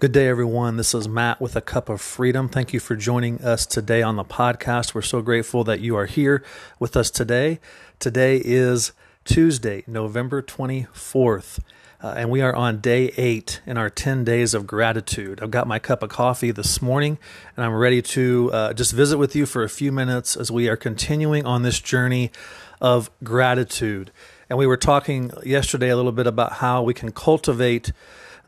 Good day, everyone. This is Matt with a Cup of Freedom. Thank you for joining us today on the podcast. We're so grateful that you are here with us today. Today is Tuesday, November 24th, uh, and we are on day eight in our 10 days of gratitude. I've got my cup of coffee this morning, and I'm ready to uh, just visit with you for a few minutes as we are continuing on this journey of gratitude. And we were talking yesterday a little bit about how we can cultivate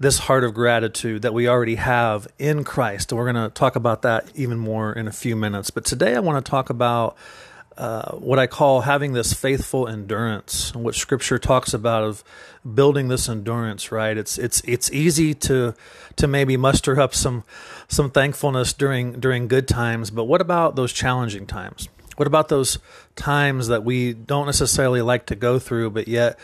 this heart of gratitude that we already have in Christ. And we're going to talk about that even more in a few minutes. But today I want to talk about uh, what I call having this faithful endurance, what Scripture talks about of building this endurance. Right? It's it's it's easy to to maybe muster up some some thankfulness during during good times, but what about those challenging times? What about those times that we don't necessarily like to go through, but yet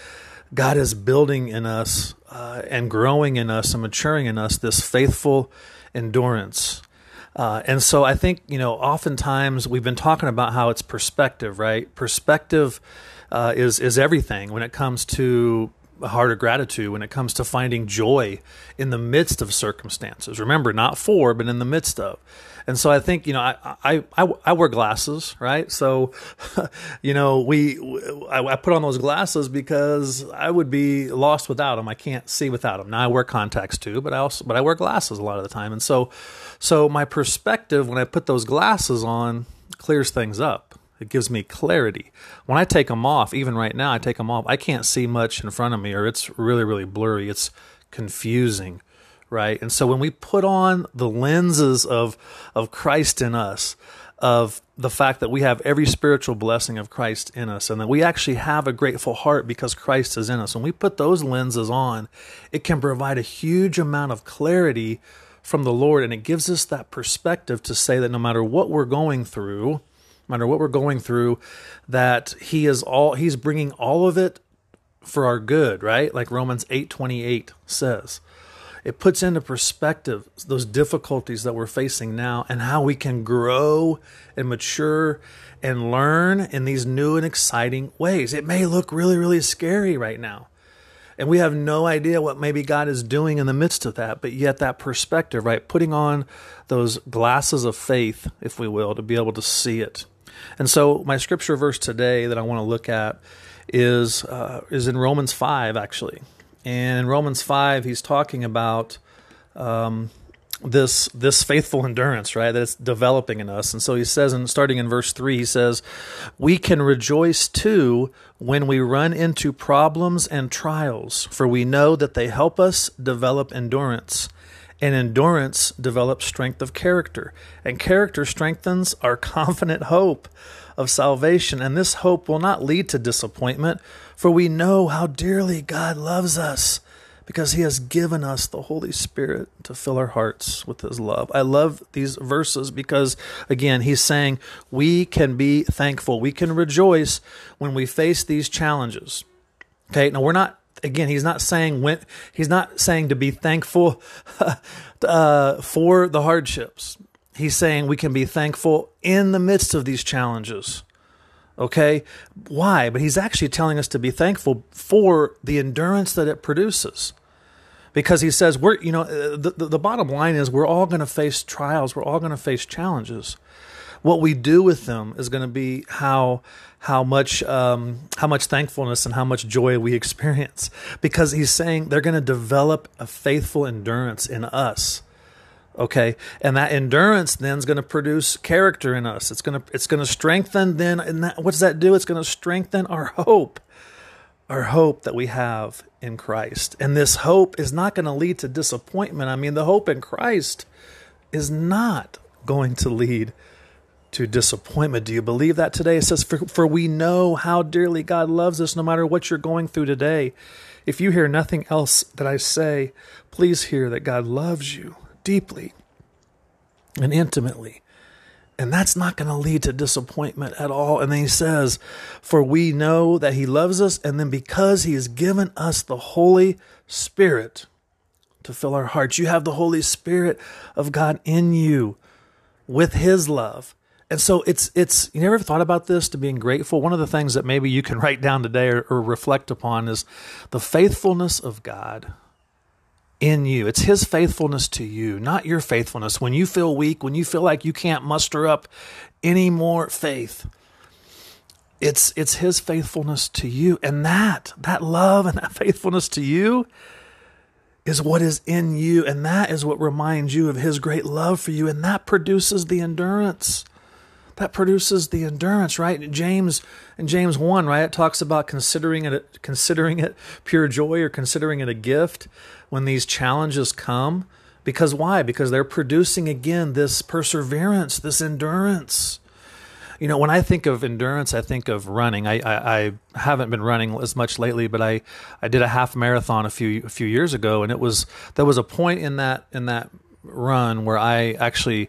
God is building in us uh, and growing in us and maturing in us this faithful endurance. Uh, and so I think, you know, oftentimes we've been talking about how it's perspective, right? Perspective uh, is, is everything when it comes to heart of gratitude, when it comes to finding joy in the midst of circumstances. Remember, not for, but in the midst of. And so I think, you know, I, I, I, wear glasses, right? So, you know, we, I, I, put on those glasses because I would be lost without them. I can't see without them. Now I wear contacts too, but I also, but I wear glasses a lot of the time. And so, so my perspective when I put those glasses on clears things up. It gives me clarity. When I take them off, even right now, I take them off, I can't see much in front of me or it's really, really blurry. It's confusing right? And so when we put on the lenses of of Christ in us, of the fact that we have every spiritual blessing of Christ in us and that we actually have a grateful heart because Christ is in us. When we put those lenses on, it can provide a huge amount of clarity from the Lord and it gives us that perspective to say that no matter what we're going through, matter what we're going through, that he is all he's bringing all of it for our good, right? Like Romans 8:28 says it puts into perspective those difficulties that we're facing now and how we can grow and mature and learn in these new and exciting ways. It may look really, really scary right now. And we have no idea what maybe God is doing in the midst of that, but yet that perspective, right? Putting on those glasses of faith, if we will, to be able to see it. And so, my scripture verse today that I want to look at is uh, is in Romans five, actually. And in Romans 5, he's talking about um, this this faithful endurance, right? That it's developing in us. And so he says, and starting in verse three, he says, "We can rejoice too when we run into problems and trials, for we know that they help us develop endurance." And endurance develops strength of character, and character strengthens our confident hope of salvation. And this hope will not lead to disappointment, for we know how dearly God loves us because he has given us the Holy Spirit to fill our hearts with his love. I love these verses because, again, he's saying we can be thankful, we can rejoice when we face these challenges. Okay, now we're not again he's not saying when he's not saying to be thankful uh, for the hardships he's saying we can be thankful in the midst of these challenges Okay? Why? But he's actually telling us to be thankful for the endurance that it produces. Because he says, we're, you know, uh, the, the, the bottom line is we're all going to face trials, we're all going to face challenges. What we do with them is going to be how how much um, how much thankfulness and how much joy we experience. Because he's saying they're going to develop a faithful endurance in us okay? And that endurance then is going to produce character in us. It's going to it's going to strengthen then and that, what does that do? It's going to strengthen our hope our hope that we have in Christ. And this hope is not going to lead to disappointment. I mean the hope in Christ is not going to lead to disappointment do you believe that today it says for, for we know how dearly god loves us no matter what you're going through today if you hear nothing else that i say please hear that god loves you deeply and intimately. And that's not going to lead to disappointment at all. And then he says, For we know that he loves us, and then because he has given us the Holy Spirit to fill our hearts, you have the Holy Spirit of God in you with his love. And so it's it's you never thought about this to being grateful. One of the things that maybe you can write down today or, or reflect upon is the faithfulness of God in you. It's His faithfulness to you, not your faithfulness. When you feel weak, when you feel like you can't muster up any more faith, it's it's His faithfulness to you, and that that love and that faithfulness to you is what is in you, and that is what reminds you of His great love for you, and that produces the endurance that produces the endurance, right? James in James 1, right? It talks about considering it considering it pure joy or considering it a gift when these challenges come. Because why? Because they're producing again this perseverance, this endurance. You know, when I think of endurance, I think of running. I, I, I, haven't been running as much lately, but I, I did a half marathon a few a few years ago, and it was there was a point in that in that run where I actually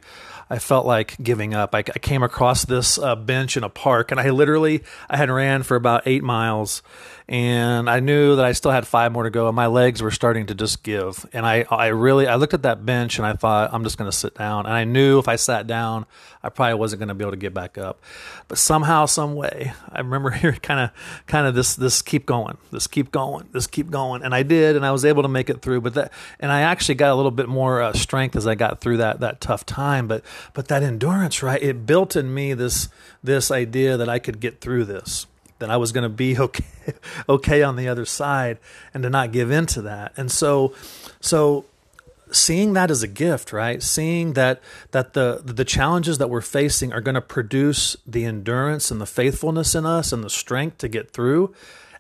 I felt like giving up. I, I came across this uh, bench in a park, and I literally I had ran for about eight miles, and I knew that I still had five more to go, and my legs were starting to just give. And I I really I looked at that bench and I thought I'm just going to sit down, and I knew if I sat down, I probably wasn't going to be able to get back up. But somehow, some way, I remember here kind of kind of this this keep going, this keep going, this keep going, and I did, and I was able to make it through. But that and I actually got a little bit more uh, strength as I got through that that tough time. But but that endurance, right? It built in me this this idea that I could get through this, that I was going to be okay okay on the other side, and to not give in to that. And so so seeing that as a gift right seeing that that the the challenges that we're facing are going to produce the endurance and the faithfulness in us and the strength to get through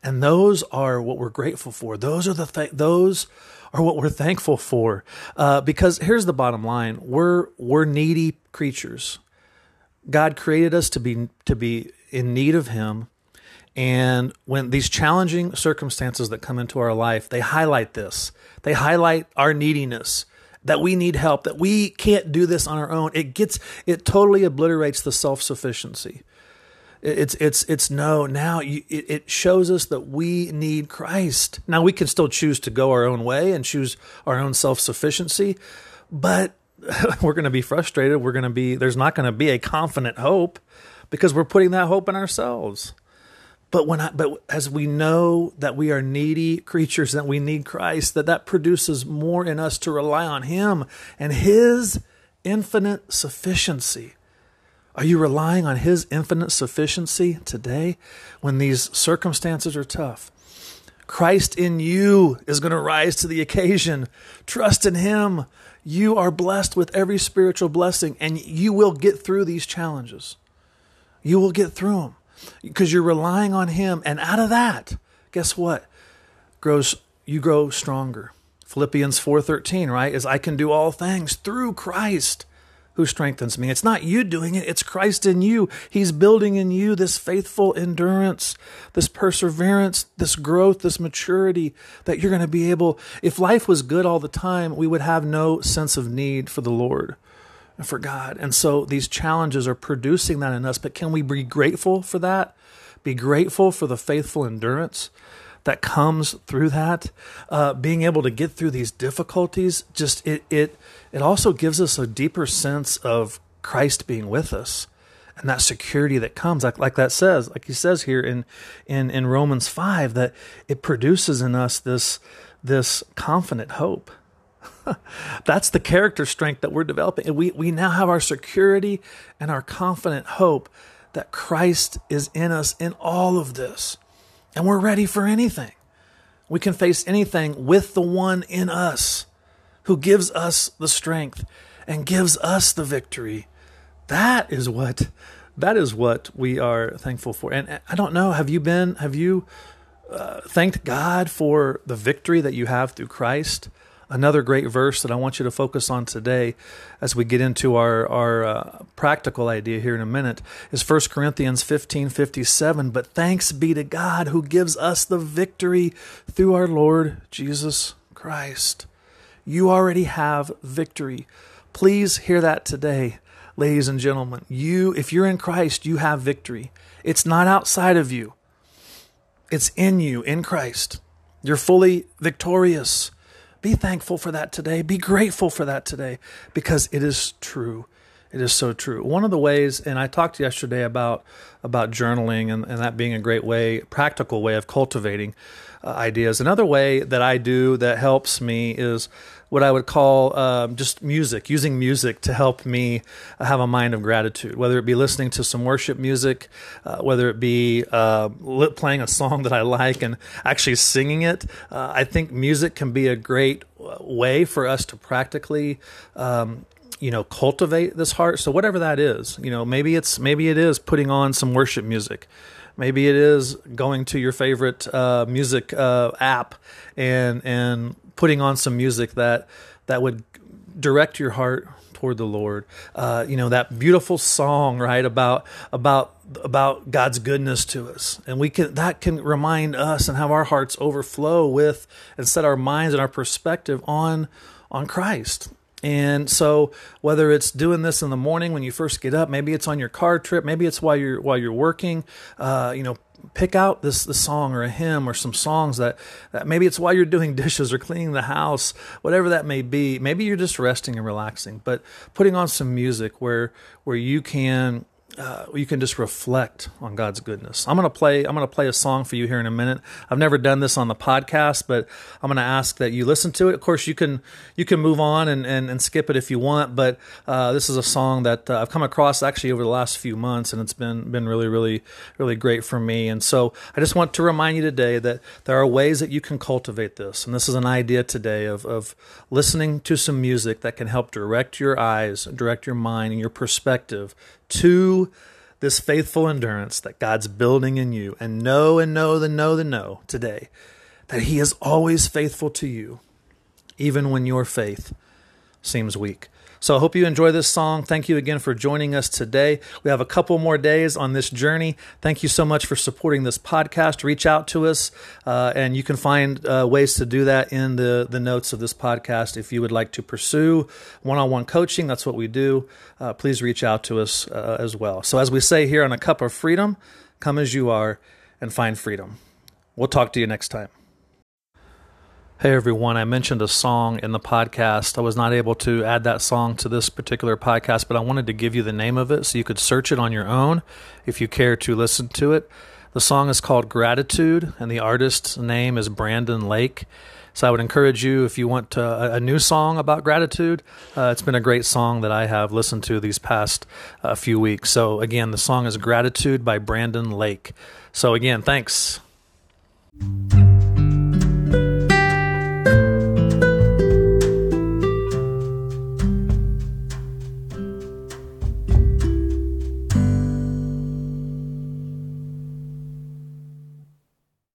and those are what we're grateful for those are the th- those are what we're thankful for. Uh, because here's the bottom line: we're we're needy creatures. God created us to be to be in need of Him, and when these challenging circumstances that come into our life, they highlight this. They highlight our neediness that we need help, that we can't do this on our own. It gets it totally obliterates the self sufficiency. It's it's it's no. Now you, it, it shows us that we need Christ. Now we can still choose to go our own way and choose our own self sufficiency, but we're going to be frustrated. We're going to be there's not going to be a confident hope because we're putting that hope in ourselves. But when I, but as we know that we are needy creatures that we need Christ, that that produces more in us to rely on Him and His infinite sufficiency. Are you relying on His infinite sufficiency today when these circumstances are tough? Christ in you is going to rise to the occasion. Trust in Him. You are blessed with every spiritual blessing, and you will get through these challenges. You will get through them because you're relying on Him. And out of that, guess what? Grows you grow stronger. Philippians 4:13, right? Is I can do all things through Christ who strengthens me. It's not you doing it, it's Christ in you. He's building in you this faithful endurance, this perseverance, this growth, this maturity that you're going to be able. If life was good all the time, we would have no sense of need for the Lord for God. And so these challenges are producing that in us. But can we be grateful for that? Be grateful for the faithful endurance that comes through that. Uh, being able to get through these difficulties, just it it it also gives us a deeper sense of Christ being with us and that security that comes like like that says like he says here in in in Romans 5 that it produces in us this this confident hope that's the character strength that we're developing we we now have our security and our confident hope that Christ is in us in all of this and we're ready for anything we can face anything with the one in us who gives us the strength and gives us the victory. That is what that is what we are thankful for. And I don't know, have you been have you uh, thanked God for the victory that you have through Christ? Another great verse that I want you to focus on today as we get into our, our uh, practical idea here in a minute is 1 Corinthians 15 57. But thanks be to God who gives us the victory through our Lord Jesus Christ. You already have victory. Please hear that today, ladies and gentlemen. You, if you're in Christ, you have victory. It's not outside of you. It's in you, in Christ. You're fully victorious. Be thankful for that today. Be grateful for that today because it is true. It is so true. One of the ways, and I talked yesterday about about journaling and, and that being a great way, practical way of cultivating uh, ideas. Another way that I do that helps me is what I would call um, just music, using music to help me have a mind of gratitude, whether it be listening to some worship music, uh, whether it be uh, playing a song that I like and actually singing it. Uh, I think music can be a great uh, way for us to practically um, you know cultivate this heart so whatever that is you know maybe it's maybe it is putting on some worship music maybe it is going to your favorite uh, music uh, app and and putting on some music that that would direct your heart toward the Lord. Uh, you know that beautiful song, right about about about God's goodness to us, and we can that can remind us and have our hearts overflow with and set our minds and our perspective on on Christ. And so whether it's doing this in the morning when you first get up, maybe it's on your car trip, maybe it's while you're while you're working, uh, you know, pick out this the song or a hymn or some songs that, that maybe it's while you're doing dishes or cleaning the house, whatever that may be. Maybe you're just resting and relaxing, but putting on some music where where you can uh, you can just reflect on God's goodness. I'm gonna play. I'm gonna play a song for you here in a minute. I've never done this on the podcast, but I'm gonna ask that you listen to it. Of course, you can you can move on and, and, and skip it if you want, but uh, this is a song that uh, I've come across actually over the last few months, and it's been been really really really great for me. And so I just want to remind you today that there are ways that you can cultivate this, and this is an idea today of of listening to some music that can help direct your eyes, direct your mind, and your perspective to this faithful endurance that God's building in you and know and know the know the know today that He is always faithful to you, even when your faith seems weak. So I hope you enjoy this song. Thank you again for joining us today. We have a couple more days on this journey. Thank you so much for supporting this podcast. Reach out to us, uh, and you can find uh, ways to do that in the, the notes of this podcast. If you would like to pursue one on one coaching, that's what we do. Uh, please reach out to us uh, as well. So, as we say here on A Cup of Freedom, come as you are and find freedom. We'll talk to you next time. Hey everyone, I mentioned a song in the podcast. I was not able to add that song to this particular podcast, but I wanted to give you the name of it so you could search it on your own if you care to listen to it. The song is called Gratitude, and the artist's name is Brandon Lake. So I would encourage you if you want to, a, new song about gratitude. Uh, it's been a great song that I have listened to these past uh, few weeks. So again, the song is Gratitude by Brandon Lake. So again, thanks.